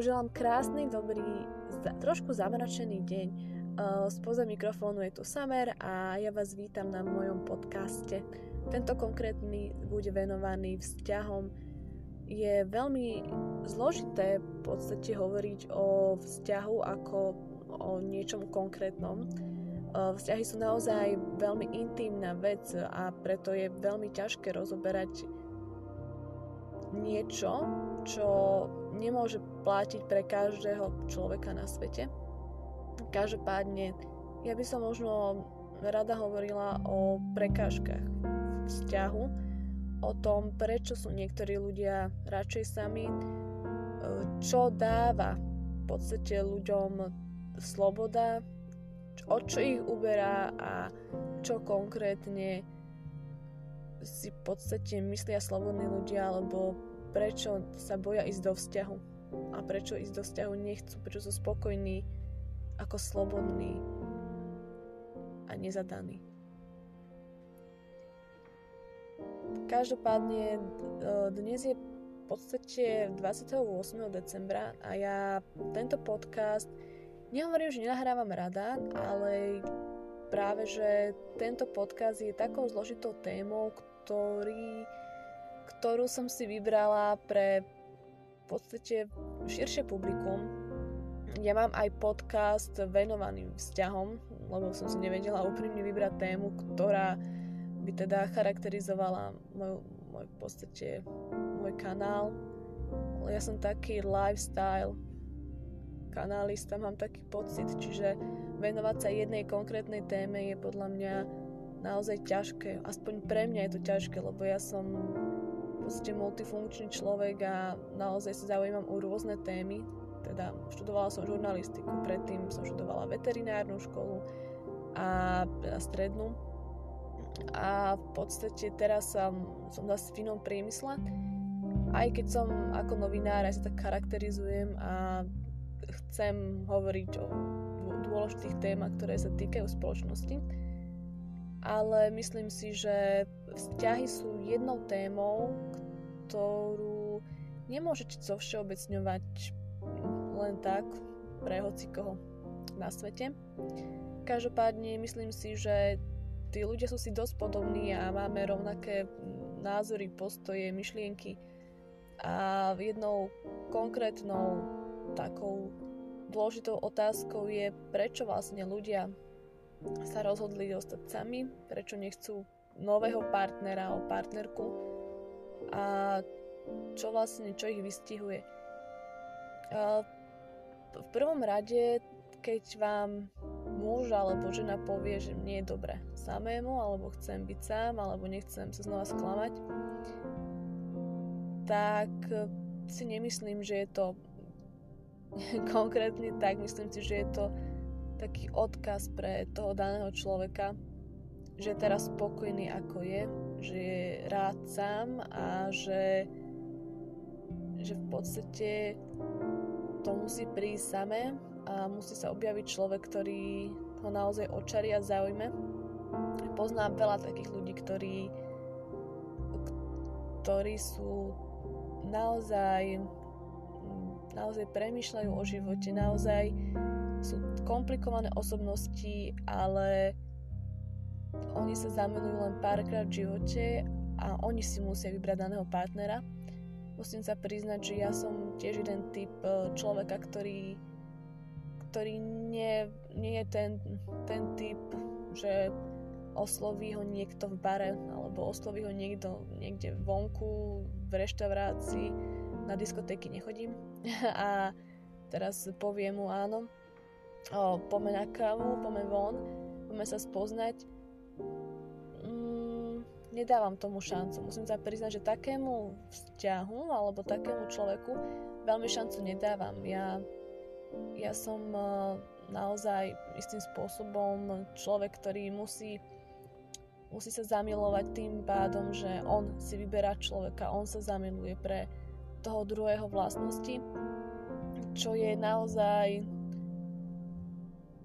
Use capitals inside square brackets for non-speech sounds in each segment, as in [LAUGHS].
želám krásny, dobrý, trošku zamračený deň. Spoza mikrofónu je tu Samer a ja vás vítam na mojom podcaste. Tento konkrétny bude venovaný vzťahom. Je veľmi zložité v podstate hovoriť o vzťahu ako o niečom konkrétnom. Vzťahy sú naozaj veľmi intimná vec a preto je veľmi ťažké rozoberať niečo, čo nemôže platiť pre každého človeka na svete. Každopádne, ja by som možno rada hovorila o prekážkach vzťahu, o tom, prečo sú niektorí ľudia radšej sami, e, čo dáva v podstate ľuďom sloboda, o čo ich uberá a čo konkrétne si v podstate myslia slobodní ľudia, alebo prečo sa boja ísť do vzťahu a prečo ísť do vzťahu nechcú, prečo sú spokojní ako slobodní a nezadaní. Každopádne e, dnes je v podstate 28. decembra a ja tento podcast nehovorím, že nenahrávam rada, ale práve, že tento podcast je takou zložitou témou, ktorý, ktorú som si vybrala pre v podstate širšie publikum. Ja mám aj podcast venovaný vzťahom, lebo som si nevedela úprimne vybrať tému, ktorá by teda charakterizovala môj, môj v podstate môj kanál. Ja som taký lifestyle kanálista, mám taký pocit, čiže venovať sa jednej konkrétnej téme je podľa mňa naozaj ťažké. Aspoň pre mňa je to ťažké, lebo ja som proste multifunkčný človek a naozaj sa zaujímam o rôzne témy. Teda študovala som žurnalistiku, predtým som študovala veterinárnu školu a strednú. A v podstate teraz som, som zase v inom priemysle. Aj keď som ako novinár, aj sa tak charakterizujem a chcem hovoriť o dôležitých témach, ktoré sa týkajú spoločnosti ale myslím si, že vzťahy sú jednou témou, ktorú nemôžete so všeobecňovať len tak pre hocikoho na svete. Každopádne myslím si, že tí ľudia sú si dosť podobní a máme rovnaké názory, postoje, myšlienky. A jednou konkrétnou takou dôležitou otázkou je, prečo vlastne ľudia sa rozhodli zostať sami, prečo nechcú nového partnera alebo partnerku a čo vlastne, čo ich vystihuje. V prvom rade, keď vám muž alebo žena povie, že nie je dobre samému, alebo chcem byť sám, alebo nechcem sa znova sklamať, tak si nemyslím, že je to [LAUGHS] konkrétne tak, myslím si, že je to taký odkaz pre toho daného človeka, že je teraz spokojný ako je, že je rád sám a že, že v podstate to musí prísť samé a musí sa objaviť človek, ktorý ho naozaj očarí a zaujme. Poznám veľa takých ľudí, ktorí, ktorí sú naozaj naozaj premýšľajú o živote, naozaj sú komplikované osobnosti, ale oni sa zamilujú len párkrát v živote a oni si musia vybrať daného partnera. Musím sa priznať, že ja som tiež jeden typ e, človeka, ktorý, ktorý nie, nie je ten, ten typ, že osloví ho niekto v bare alebo osloví ho niekto niekde vonku, v reštaurácii, na diskotéky nechodím [LAUGHS] a teraz poviem mu áno, o, poďme na kávu, poďme von, poďme sa spoznať. Nedávam tomu šancu. Musím sa priznať, že takému vzťahu alebo takému človeku veľmi šancu nedávam. Ja, ja som uh, naozaj istým spôsobom človek, ktorý musí musí sa zamilovať tým pádom, že on si vyberá človeka, on sa zamiluje pre toho druhého vlastnosti, čo je naozaj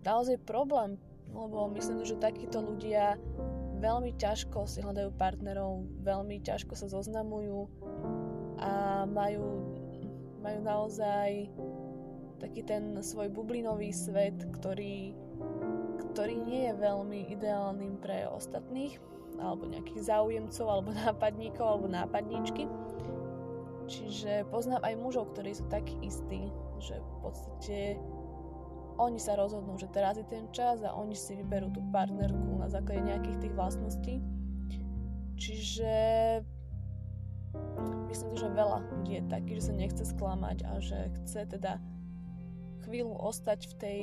naozaj problém, lebo myslím, že takíto ľudia veľmi ťažko si hľadajú partnerov, veľmi ťažko sa zoznamujú a majú, majú naozaj taký ten svoj bublinový svet, ktorý, ktorý nie je veľmi ideálnym pre ostatných, alebo nejakých záujemcov, alebo [LAUGHS] nápadníkov, alebo nápadníčky. Čiže poznám aj mužov, ktorí sú takí istí, že v podstate oni sa rozhodnú, že teraz je ten čas a oni si vyberú tú partnerku na základe nejakých tých vlastností. Čiže myslím že veľa ľudí je taký, že sa nechce sklamať a že chce teda chvíľu ostať v tej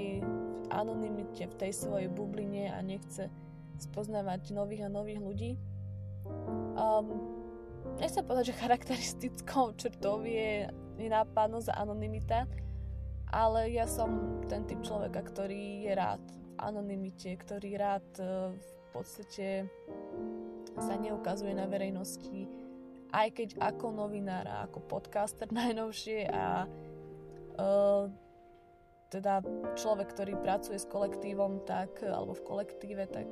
anonimite, v tej svojej bubline a nechce spoznávať nových a nových ľudí. Um, nechcem povedať, že charakteristickou črtou je nenápadnosť a anonimita, ale ja som ten typ človeka, ktorý je rád v anonimite, ktorý rád e, v podstate sa neukazuje na verejnosti, aj keď ako novinár a ako podcaster [LAUGHS] najnovšie a uh, teda človek, ktorý pracuje s kolektívom, tak, alebo v kolektíve, tak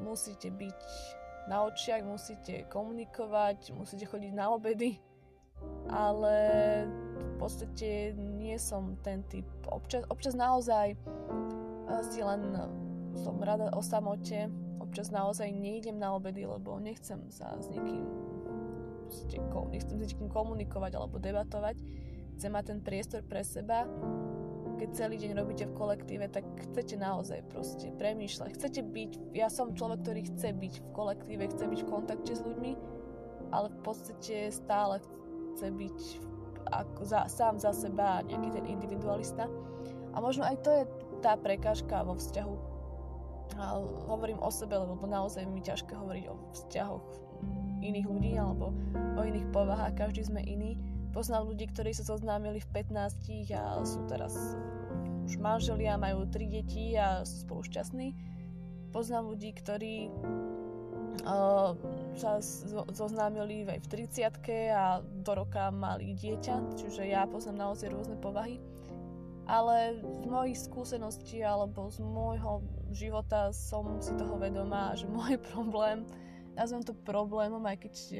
musíte byť na očiach, musíte komunikovať, musíte chodiť na obedy, ale v podstate nie som ten typ. Občas, občas naozaj eh, si len eh, som rada o samote, občas naozaj neidem na obedy, lebo nechcem sa s nikým nechcem s nikým komunikovať alebo debatovať. Chcem mať ten priestor pre seba. Keď celý deň robíte v kolektíve, tak chcete naozaj proste premýšľať. Chcete byť, ja som človek, ktorý chce byť v kolektíve, chce byť v kontakte s ľuďmi, ale v podstate stále chce byť ako za, sám za seba nejaký ten individualista. A možno aj to je tá prekážka vo vzťahu. A hovorím o sebe, lebo naozaj mi ťažké hovoriť o vzťahoch iných ľudí alebo o iných povahách. Každý sme iný. Poznám ľudí, ktorí sa zoznámili v 15 a sú teraz už manželia, majú tri deti a sú spolu šťastní. Poznám ľudí, ktorí sa zoznámili aj v 30 a do roka mali dieťa, čiže ja poznám naozaj rôzne povahy. Ale z mojich skúseností alebo z môjho života som si toho vedomá, že môj [LAUGHS] problém, nazvem to problémom, aj keď e,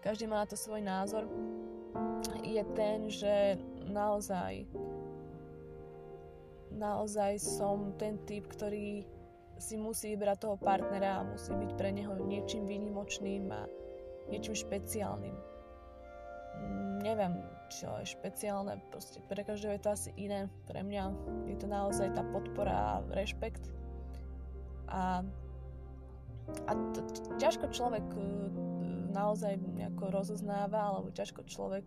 každý má na to svoj názor, je ten, že naozaj naozaj som ten typ, ktorý si musí vybrať toho partnera a musí byť pre neho niečím výnimočným a niečím špeciálnym. Mm, neviem, čo je špeciálne, proste pre každého je to asi iné. Pre mňa je to naozaj tá podpora a rešpekt. A, a to, ťažko človek e, naozaj nejako rozoznáva, alebo ťažko človek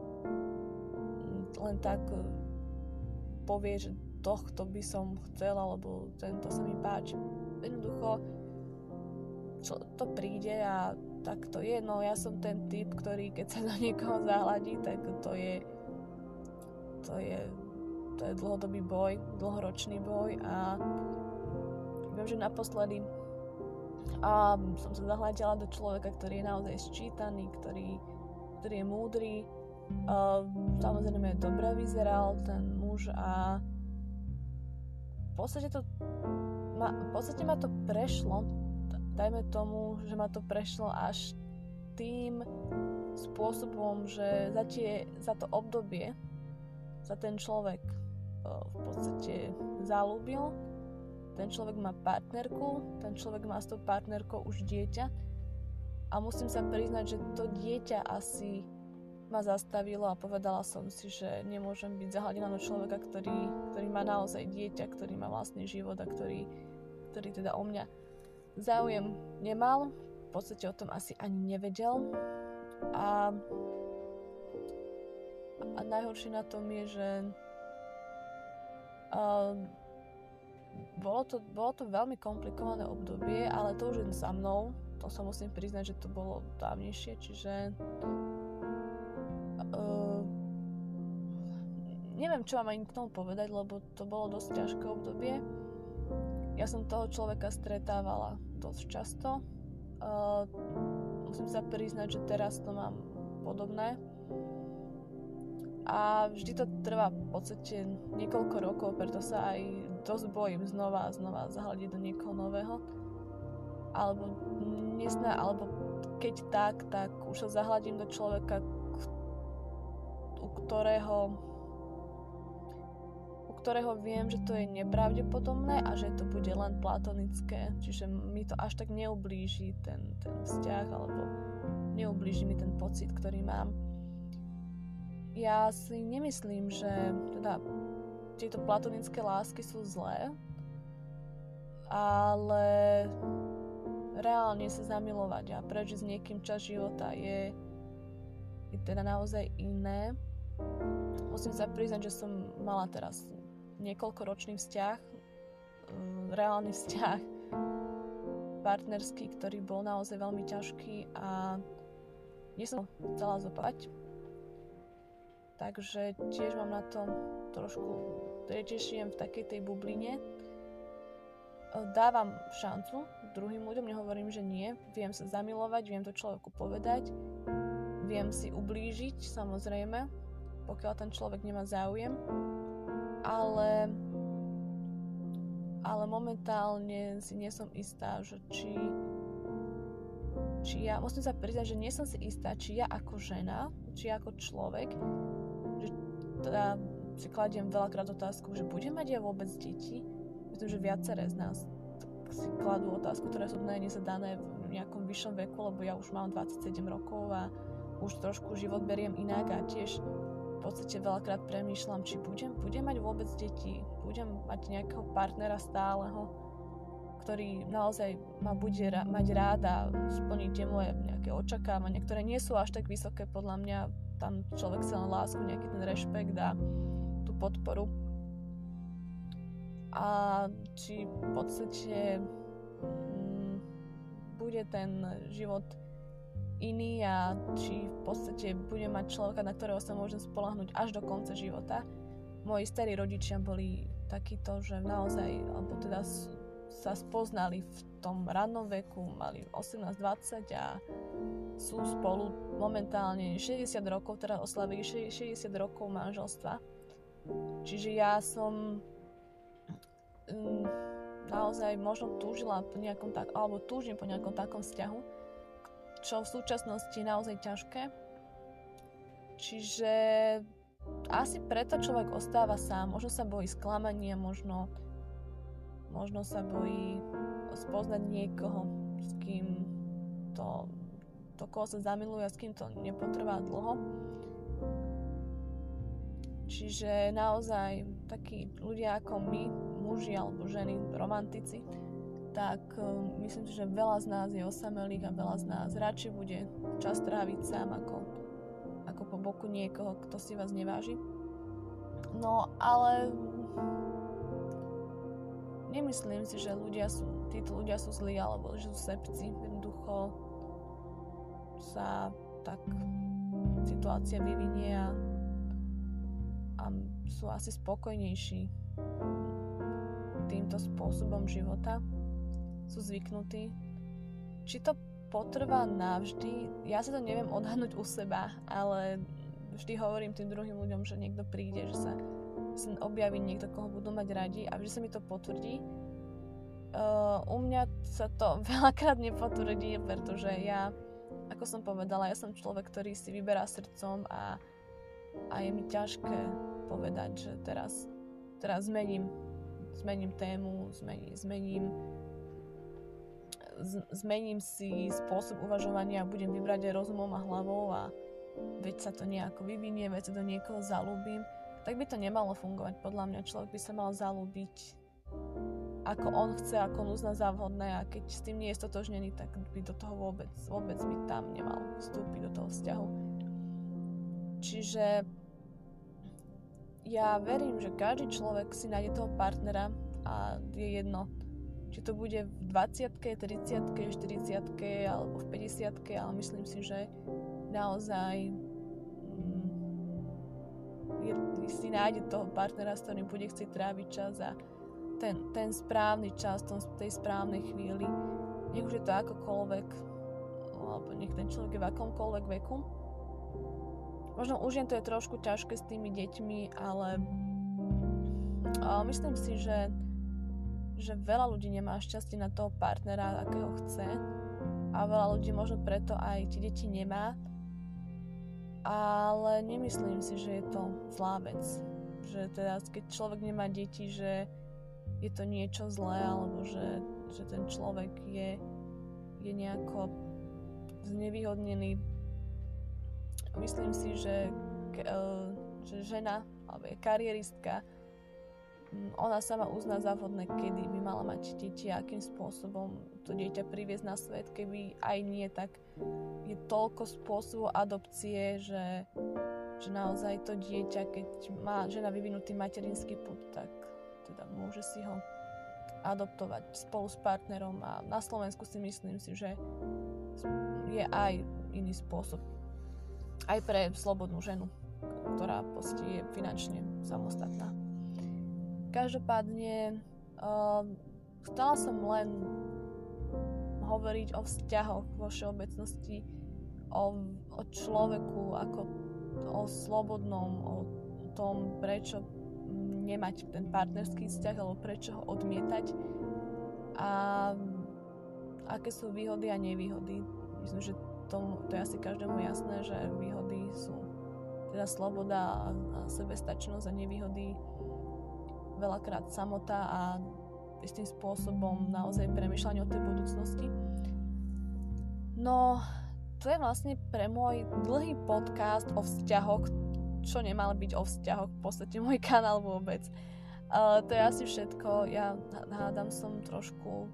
mm, len tak e, povie, že tohto by som chcel, alebo tento sa mi páči. Jednoducho, čo to príde a tak to je. No ja som ten typ, ktorý keď sa do niekoho zahladí, tak to je to je, to je dlhodobý boj, dlhoročný boj a viem, že naposledy a som sa zahľadila do človeka, ktorý je naozaj sčítaný, ktorý, ktorý je múdry. Uh, samozrejme dobre vyzeral ten muž a podstate to ma, v podstate ma to prešlo dajme tomu, že ma to prešlo až tým spôsobom, že za, tie, za to obdobie sa ten človek v podstate zalúbil, ten človek má partnerku, ten človek má s tou partnerkou už dieťa. A musím sa priznať, že to dieťa asi ma zastavilo a povedala som si, že nemôžem byť zahladená do človeka, ktorý, ktorý má naozaj dieťa, ktorý má vlastný život a ktorý, ktorý teda o mňa záujem nemal. V podstate o tom asi ani nevedel. A, a najhoršie na tom je, že uh, bolo, to, bolo to veľmi komplikované obdobie, ale to už len za mnou. To sa musím priznať, že to bolo dávnejšie, čiže neviem, čo mám ani k tomu povedať, lebo to bolo dosť ťažké obdobie. Ja som toho človeka stretávala dosť často. Uh, musím sa priznať, že teraz to mám podobné. A vždy to trvá v podstate niekoľko rokov, preto sa aj dosť bojím znova a znova zahľadiť do niekoho nového. Alebo nesná, alebo keď tak, tak už sa zahľadím do človeka, u ktorého ktorého viem, že to je nepravdepodobné a že to bude len platonické. Čiže mi to až tak neublíži ten, ten vzťah alebo neublíži mi ten pocit, ktorý mám. Ja si nemyslím, že teda tieto platonické lásky sú zlé, ale reálne sa zamilovať a prežiť s niekým čas života je, je teda naozaj iné. Musím sa priznať, že som mala teraz niekoľkoročný vzťah, mm, reálny vzťah partnerský, ktorý bol naozaj veľmi ťažký a nie som chcela zopať. Takže tiež mám na tom trošku, tiež žijem v takej tej bubline. Dávam šancu druhým ľuďom, nehovorím, že nie. Viem sa zamilovať, viem to človeku povedať, viem si ublížiť, samozrejme, pokiaľ ten človek nemá záujem, ale ale momentálne si nie som istá, že či či ja, musím sa priznať, že nie som si istá, či ja ako žena, či ako človek, že teda si kladiem veľakrát otázku, že budem mať ja vôbec deti? Myslím, že viaceré z nás si kladú otázku, ktoré sú dnes nezadané v nejakom vyššom veku, lebo ja už mám 27 rokov a už trošku život beriem inak a tiež v podstate veľakrát premýšľam, či budem, budem mať vôbec deti, budem mať nejakého partnera stáleho, ktorý naozaj ma bude ra- mať rád a splní tie moje nejaké očakávania, ktoré nie sú až tak vysoké podľa mňa. Tam človek sa len lásku, nejaký ten rešpekt a tú podporu. A či v podstate mm, bude ten život iný a či v podstate budem mať človeka, na ktorého sa môžem spolahnuť až do konca života. Moji starí rodičia boli takíto, že naozaj, alebo teda sa spoznali v tom rannom veku, mali 18-20 a sú spolu momentálne 60 rokov, teda oslavili 60 rokov manželstva. Čiže ja som mm, naozaj možno túžila po nejakom tak, alebo túžim po nejakom takom vzťahu, čo v súčasnosti je naozaj ťažké. Čiže asi preto človek ostáva sám. Možno sa bojí sklamania, možno, možno sa bojí spoznať niekoho, s kým to, to koho sa zamiluje a s kým to nepotrvá dlho. Čiže naozaj takí ľudia ako my, muži alebo ženy, romantici, tak um, myslím si, že veľa z nás je osamelých a veľa z nás radšej bude čas tráviť sám ako, ako po boku niekoho, kto si vás neváži. No ale nemyslím si, že ľudia sú, títo ľudia sú zlí alebo že sú sepci. Jednoducho sa tak situácia vyvinie a, a sú asi spokojnejší týmto spôsobom života sú zvyknutí. Či to potrvá navždy, ja sa to neviem odhadnúť u seba, ale vždy hovorím tým druhým ľuďom, že niekto príde, že sa, sa objaví niekto, koho budú mať radi a že sa mi to potvrdí. Uh, u mňa sa to [LAUGHS] veľakrát nepotvrdí, pretože ja, ako som povedala, ja som človek, ktorý si vyberá srdcom a, a je mi ťažké povedať, že teraz, teraz zmením, zmením tému, zmením, zmením zmením si spôsob uvažovania a budem vybrať aj rozumom a hlavou a veď sa to nejako vyvinie, veď sa do niekoho zalúbim, tak by to nemalo fungovať. Podľa mňa človek by sa mal zalúbiť ako on chce, ako on uzná za a keď s tým nie je stotožnený, tak by do toho vôbec, vôbec by tam nemal vstúpiť do toho vzťahu. Čiže ja verím, že každý človek si nájde toho partnera a je jedno, či to bude v 20 30 40 alebo v 50 ale myslím si, že naozaj mm, je, si nájde toho partnera, s ktorým bude chcieť tráviť čas a ten, ten správny čas, v tej správnej chvíli, nech už je to akokoľvek, alebo nech ten človek je v akomkoľvek veku. Možno už jen to je trošku ťažké s tými deťmi, ale, ale myslím si, že že veľa ľudí nemá šťastie na toho partnera, akého chce a veľa ľudí možno preto aj tie deti nemá. Ale nemyslím si, že je to zlá vec. že teda keď človek nemá deti, že je to niečo zlé, alebo že, že ten človek je, je nejako znevýhodnený. Myslím si, že, e, že žena, alebo je karieristka, ona sama uzná za vhodné, kedy by mala mať deti a akým spôsobom to dieťa priviesť na svet. Keby aj nie, tak je toľko spôsobov adopcie, že, že naozaj to dieťa, keď má žena vyvinutý materinský put, tak teda môže si ho adoptovať spolu s partnerom a na Slovensku si myslím si, že je aj iný spôsob aj pre slobodnú ženu, ktorá je finančne samostatná. Každopádne uh, chcela som len hovoriť o vzťahoch vo všeobecnosti, o, o človeku ako o slobodnom, o tom, prečo nemať ten partnerský vzťah, alebo prečo ho odmietať a aké sú výhody a nevýhody. Myslím, že tomu, to je asi každému jasné, že výhody sú teda sloboda a, sebestačnosť a nevýhody veľakrát samota a istým spôsobom naozaj premyšľanie o tej budúcnosti. No, to je vlastne pre môj dlhý podcast o vzťahoch, čo nemal byť o vzťahoch, v podstate môj kanál vôbec. Uh, to je asi všetko. Ja hádam som trošku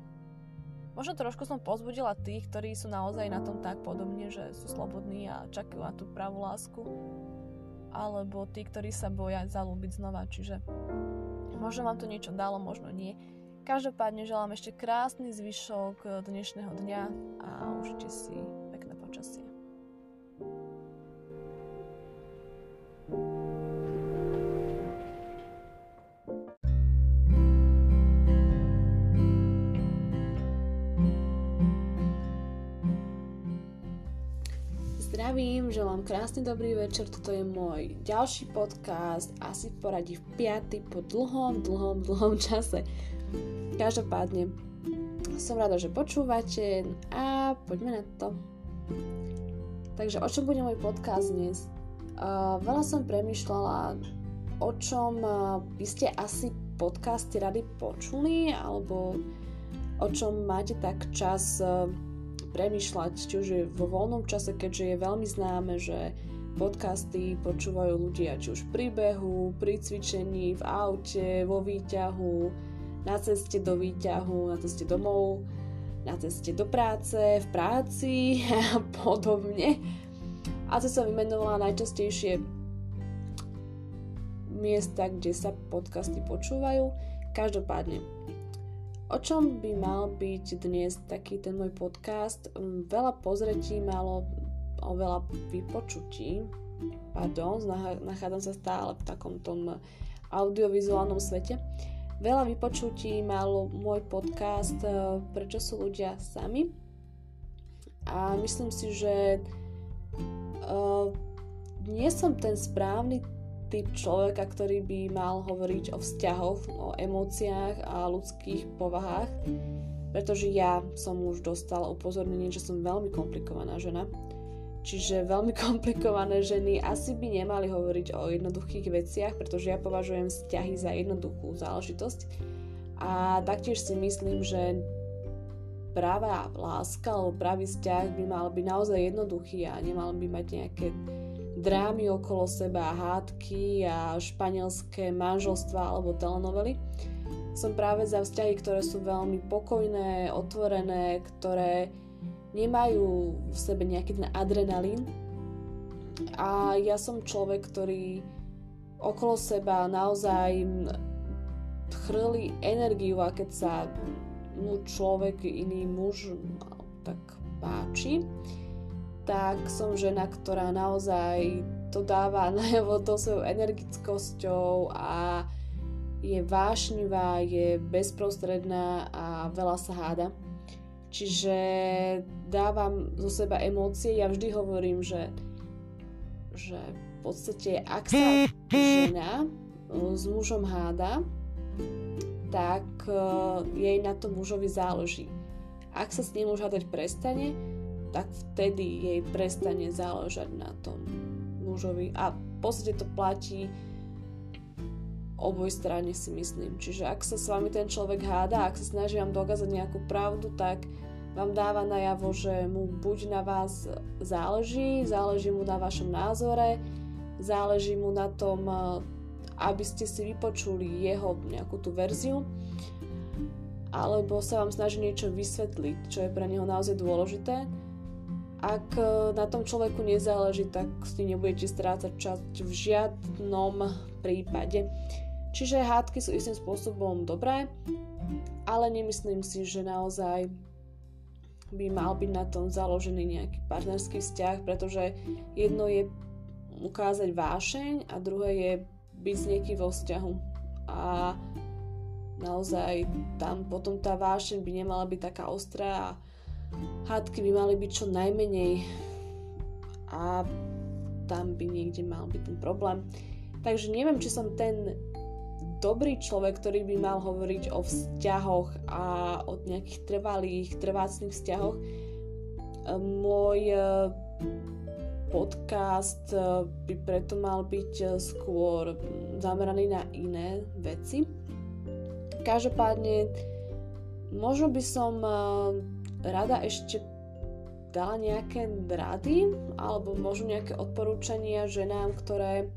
Možno trošku som pozbudila tých, ktorí sú naozaj na tom tak podobne, že sú slobodní a čakajú na tú pravú lásku. Alebo tí, ktorí sa boja zalúbiť znova. Čiže Možno vám to niečo dalo, možno nie. Každopádne želám ešte krásny zvyšok dnešného dňa a užite si pekné počasie. Zdravím, želám krásny dobrý večer, toto je môj ďalší podcast, asi poradí v piaty po dlhom, dlhom, dlhom [LAUGHS] čase. Každopádne, som rada, že počúvate a poďme na to. Takže o čom bude môj podcast dnes? Uh, veľa som premyšľala, o čom uh, by ste asi podcasty rady počuli, alebo o čom máte tak čas uh, premyšľať, či vo voľnom čase, keďže je veľmi známe, že podcasty počúvajú ľudia či už pri behu, pri cvičení, v aute, vo výťahu, na ceste do výťahu, na ceste domov, na ceste do práce, v práci [LAUGHS] a podobne. A to som vymenovala najčastejšie miesta, kde sa podcasty počúvajú. Každopádne, O čom by mal byť dnes taký ten môj podcast? Mm, veľa pozretí malo o veľa vypočutí. Pardon, nachádzam sa stále v takom tom audiovizuálnom svete. Veľa vypočutí malo môj podcast e, Prečo sú ľudia sami. A myslím si, že uh, nie som ten správny typ človeka, ktorý by mal hovoriť o vzťahoch, o emóciách a ľudských povahách, pretože ja som už dostala upozornenie, že som veľmi komplikovaná žena. Čiže veľmi [LAUGHS] komplikované ženy asi by nemali hovoriť o jednoduchých veciach, pretože ja považujem vzťahy za jednoduchú záležitosť. A taktiež si myslím, že práva láska alebo pravý vzťah by mal byť naozaj jednoduchý a nemal by mať nejaké drámy okolo seba, hádky a španielské manželstva alebo telenovely. Som práve za vzťahy, ktoré sú veľmi pokojné, otvorené, ktoré nemajú v sebe nejaký ten adrenalín. A ja som človek, ktorý okolo seba naozaj chrli energiu a keď sa mu človek, iný muž tak páči, tak som žena, ktorá naozaj to dáva [LAUGHS] najavo tou svojou energickosťou a je vášnivá, je bezprostredná a veľa sa háda. Čiže dávam zo seba emócie. Ja vždy hovorím, že, že v podstate ak sa žena s mužom háda, tak e, jej na to mužovi záleží. Ak sa s ním už hádať prestane, tak vtedy jej prestane záležať na tom mužovi. A v podstate to platí oboj strane si myslím. Čiže ak sa s vami ten človek háda, ak sa snaží vám dokázať nejakú pravdu, tak vám dáva najavo, že mu buď na vás záleží, záleží mu na vašom názore, záleží mu na tom, eh, aby ste si vypočuli jeho nejakú tú verziu, alebo sa vám snaží niečo vysvetliť, čo je pre neho naozaj dôležité. Ak eh, na tom človeku nezáleží, tak si nebudete strácať čas v žiadnom prípade. Čiže hádky sú istým spôsobom dobré, ale nemyslím si, že naozaj by mal byť na tom založený nejaký partnerský vzťah, pretože jedno je ukázať vášeň a druhé je byť s niekým vo vzťahu. A naozaj tam potom tá vášeň by nemala byť taká ostrá a hádky by mali byť čo najmenej a tam by niekde mal byť ten problém. Takže neviem, či som ten dobrý človek, ktorý by mal hovoriť o vzťahoch a o nejakých trvalých, trvácných vzťahoch. Môj e, podcast e, by preto mal byť e, skôr zameraný na iné veci. Každopádne, možno by som rada ešte dala nejaké rady alebo možno nejaké odporúčania ženám, ktoré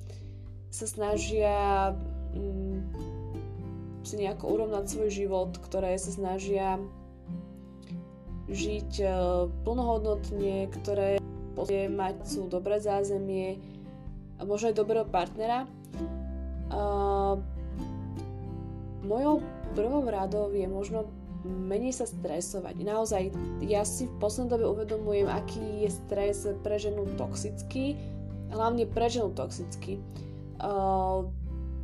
sa snažia Mm, si nejako urovnať svoj život, ktoré sa snažia žiť e, plnohodnotne, ktoré mať sú dobré zázemie a možno aj dobrého partnera. A mojou prvou radou je možno menej sa stresovať. Naozaj, ja si v poslednej dobe uvedomujem, aký je stres pre ženu toxický, hlavne pre ženu toxický. Uh,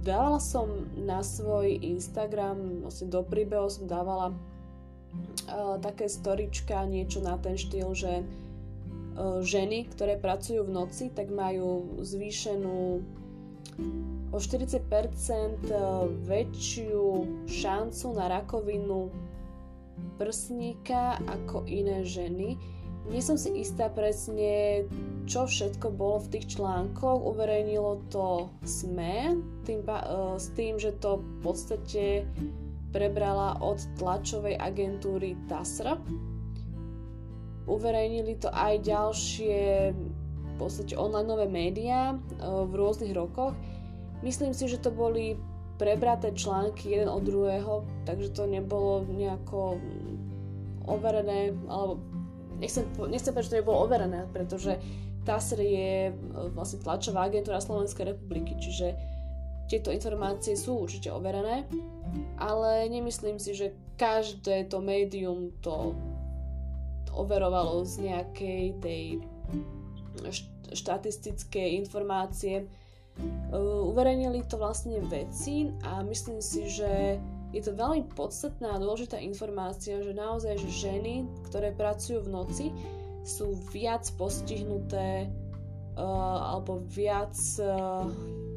dávala som na svoj Instagram, vlastne do príbehu som dávala uh, také storička, niečo na ten štýl, že uh, ženy, ktoré pracujú v noci, tak majú zvýšenú o 40% väčšiu šancu na rakovinu prsníka ako iné ženy nie som si istá presne, čo všetko bolo v tých článkoch. Uverejnilo to SME tým, uh, s tým, že to v podstate prebrala od tlačovej agentúry TASR. Uverejnili to aj ďalšie v podstate online médiá uh, v rôznych rokoch. Myslím si, že to boli prebraté články jeden od druhého, takže to nebolo nejako overené, alebo nechcem, nechcem povedať, že to nebolo overené, pretože TASR je e, vlastne tlačová agentúra Slovenskej republiky, čiže tieto informácie sú určite overené, ale nemyslím si, že každé to médium to, overovalo z nejakej tej štatistickej informácie. Uh, uverejnili to vlastne veci a myslím si, že je to veľmi podstatná a dôležitá informácia, že naozaj že ženy, ktoré pracujú v noci, sú viac postihnuté uh, alebo viac uh,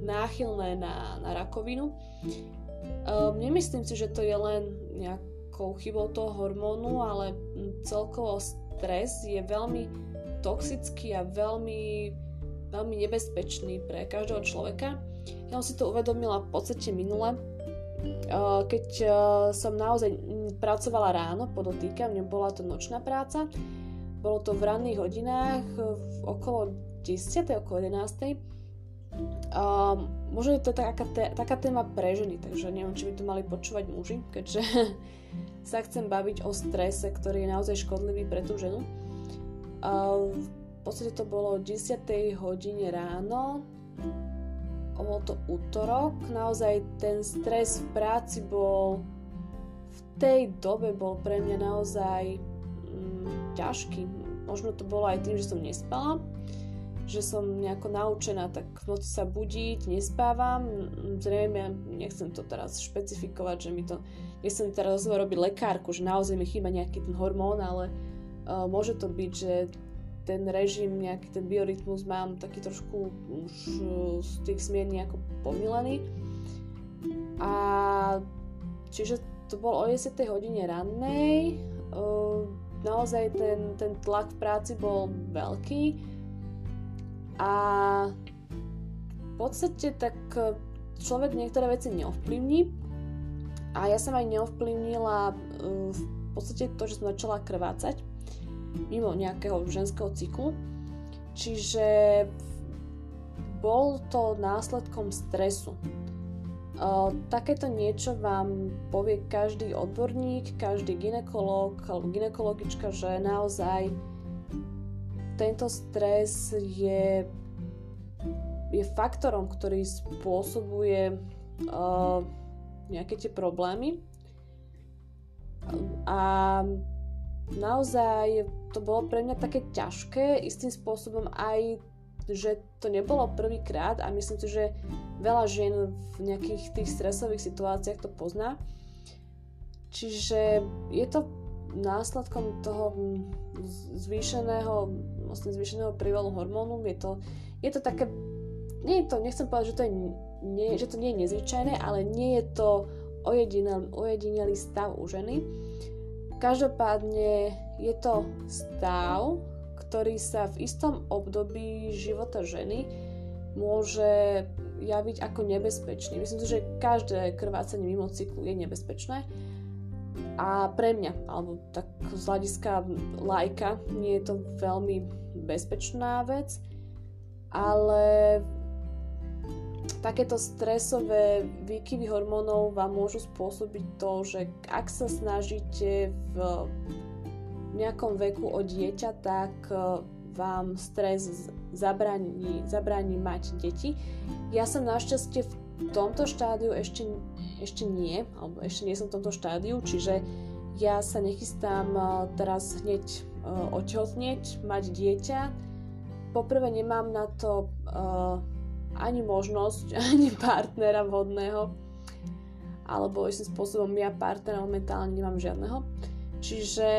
náchylné na, na rakovinu. Uh, nemyslím si, že to je len nejakou chybou toho hormónu, ale celkovo stres je veľmi toxický a veľmi, veľmi nebezpečný pre každého človeka. Ja som si to uvedomila v podstate minule, Eh, keď eh, som naozaj pracovala ráno, podotýkam, nebola to nočná práca, bolo to v ranných hodinách, okolo 10. okolo 11. Um, možno je to taká, taká téma pre ženy, takže neviem, či by to mali počúvať muži, keďže [LAUGHS] sa chcem baviť o strese, ktorý je naozaj škodlivý pre tú ženu. Uh, v podstate to bolo o 10. hodine ráno, bol to útorok, naozaj ten stres v práci bol v tej dobe bol pre mňa naozaj mm, ťažký. Možno to bolo aj tým, že som nespala, že som nejako naučená tak v noci sa budiť, nespávam. Zrejme, nechcem to teraz špecifikovať, že mi to, nechcem teraz robiť lekárku, že naozaj mi chýba nejaký ten hormón, ale uh, môže to byť, že ten režim, nejaký ten biorytmus mám taký trošku už e, z tých smien nejako pomilený. A čiže to bol o 10. hodine rannej, e, naozaj ten, ten tlak v práci bol veľký a v podstate tak e, človek niektoré veci neovplyvní a ja som aj neovplyvnila v podstate to, že som začala krvácať mimo nejakého ženského cyklu. Čiže bol to následkom stresu. Takéto niečo vám povie každý odborník, každý ginekolog alebo ginekologička, že naozaj tento stres je, je faktorom, ktorý spôsobuje uh, nejaké tie problémy. A naozaj to bolo pre mňa také ťažké, istým spôsobom aj že to nebolo prvýkrát a myslím si, že veľa žien v nejakých tých stresových situáciách to pozná. Čiže je to následkom toho zvýšeného, vlastne zvýšeného prívalu hormónu. Je to, je to také, nie je to, nechcem povedať, že to, je, nie, že to nie je nezvyčajné, ale nie je to ojedinelý, ojedinelý stav u ženy. Každopádne je to stav, ktorý sa v istom období života ženy môže javiť ako nebezpečný. Myslím si, že každé krvácanie mimo cyklu je nebezpečné. A pre mňa, alebo tak z hľadiska lajka, nie je to veľmi bezpečná vec, ale takéto stresové výkyvy hormónov vám môžu spôsobiť to, že ak sa snažíte v nejakom veku o dieťa, tak e, vám stres zabráni, zabráni mať deti. Ja som našťastie v tomto štádiu ešte, ešte nie, alebo ešte nie som v tomto štádiu, čiže ja sa nechystám e, teraz hneď e, otehotnieť, mať dieťa. Poprvé nemám na to ani možnosť, [LAUGHS] ani partnera vhodného, alebo istým spôsobom ja partnera momentálne nemám žiadneho. Čiže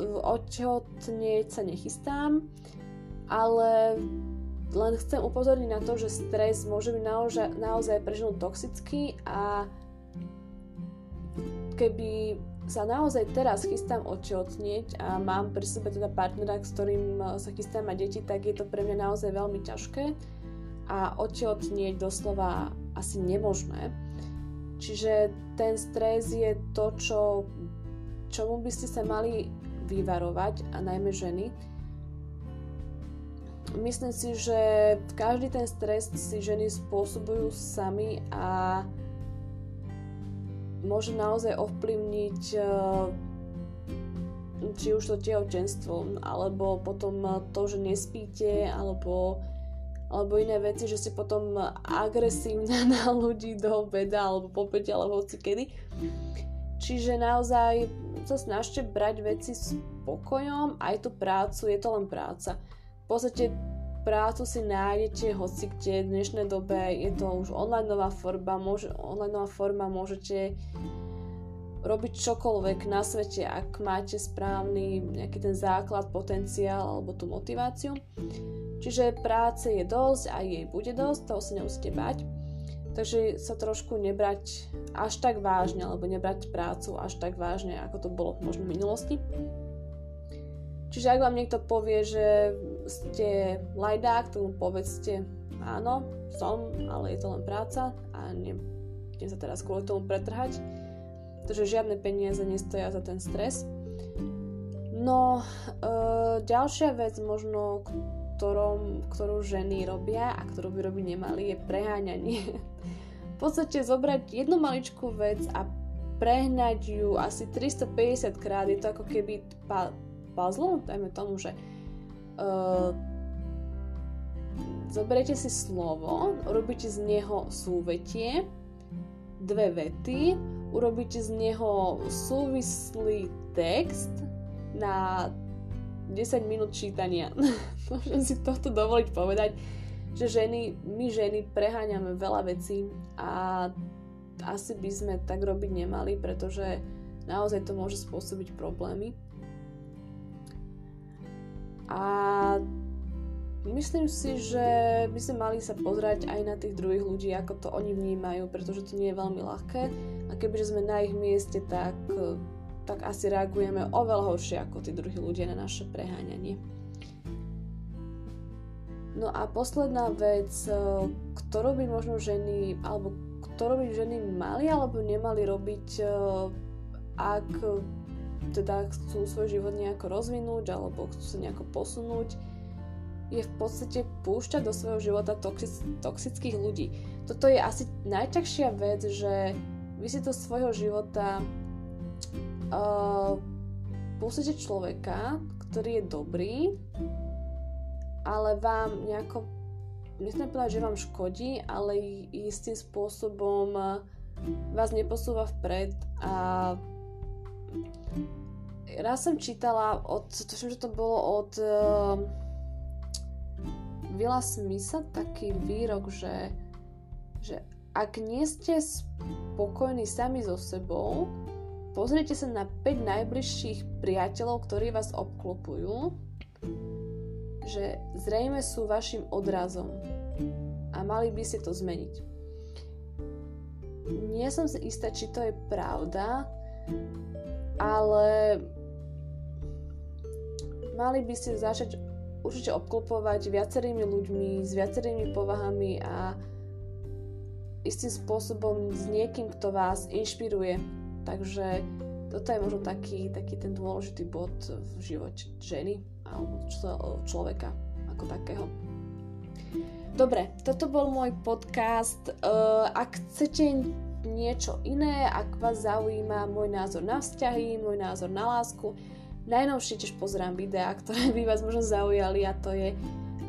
odtehotnieť sa nechystám, ale len chcem upozorniť na to, že stres môže byť naozaj, naozaj pre ženu toxický a keby sa naozaj teraz chystám odtehotnieť a mám pri sebe teda partnera, s ktorým sa chystám mať deti, tak je to pre mňa naozaj veľmi ťažké a odtehotnieť doslova asi nemožné. Čiže ten stres je to, čo, čomu by ste sa mali vyvarovať a najmä ženy. Myslím si, že každý ten stres si ženy spôsobujú sami a môže naozaj ovplyvniť eh, či už to tehotenstvo, alebo potom to, že nespíte, alebo, alebo iné veci, že ste potom agresívne [LAUGHS] na ľudí do obeda, alebo po alebo hoci kedy. Čiže naozaj sa snažte brať veci s pokojom, aj tú prácu, je to len práca. V podstate prácu si nájdete hoci kde v dnešnej dobe, je to už online forma, môže, online forma môžete robiť čokoľvek na svete, ak máte správny nejaký ten základ, potenciál alebo tú motiváciu. Čiže práce je dosť a jej bude dosť, toho sa nemusíte bať. Takže sa trošku nebrať až tak vážne, alebo nebrať prácu až tak vážne, ako to bolo možno v minulosti. Čiže ak vám niekto povie, že ste lajdák, tomu povedzte áno, som, ale je to len práca a nebudem sa teraz kvôli tomu pretrhať, pretože žiadne peniaze nestoja za ten stres. No, e, ďalšia vec možno, ktorom, ktorú ženy robia a ktorú by robiť nemali, je preháňanie. v podstate zobrať jednu maličkú vec a prehnať ju asi 350 krát, je to ako keby pa- puzzle, dajme tomu, že uh, zoberiete si slovo, urobíte z neho súvetie, dve vety, urobíte z neho súvislý text na 10 minút čítania. [LAUGHS] Môžem si tohto dovoliť povedať, že ženy, my ženy preháňame veľa vecí a asi by sme tak robiť nemali, pretože naozaj to môže spôsobiť problémy. A myslím si, že by sme mali sa pozrieť aj na tých druhých ľudí, ako to oni vnímajú, pretože to nie je veľmi ľahké. A kebyže sme na ich mieste, tak tak asi reagujeme oveľa horšie ako tí druhí ľudia na naše preháňanie. No a posledná vec, e, ktorú by možno ženy, alebo ktorú by ženy mali alebo nemali robiť, e, ak teda chcú svoj život nejako rozvinúť alebo chcú sa nejako posunúť, je v podstate púšťať do svojho života toxic, toxických ľudí. Toto je asi najťažšia vec, že vy si do svojho života uh, pustíte človeka, ktorý je dobrý, ale vám nejako, nechcem povedať, že vám škodí, ale istým spôsobom vás neposúva vpred a raz som čítala od, tuším, že to bolo od uh, Vila Smitha taký výrok, že, že ak nie ste spokojní sami so sebou, pozrite sa na 5 najbližších priateľov, ktorí vás obklopujú, že zrejme sú vašim odrazom a mali by ste to zmeniť. Nie som si istá, či to je pravda, ale mali by ste začať určite obklopovať viacerými ľuďmi, s viacerými povahami a istým spôsobom s niekým, kto vás inšpiruje. Takže toto je možno taký, taký ten dôležitý bod v živote ženy alebo človeka ako takého. Dobre, toto bol môj podcast. Uh, ak chcete niečo iné, ak vás zaujíma môj názor na vzťahy, môj názor na lásku, Najnovšie tiež pozerám videá, ktoré by vás možno zaujali a to je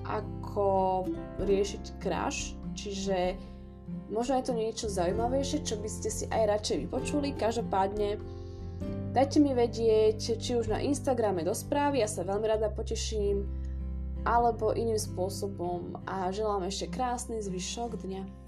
ako riešiť crash, čiže možno je to niečo zaujímavejšie, čo by ste si aj radšej vypočuli. Každopádne dajte mi vedieť, či už na Instagrame do správy, ja sa veľmi rada poteším, alebo iným spôsobom a želám ešte krásny zvyšok dňa.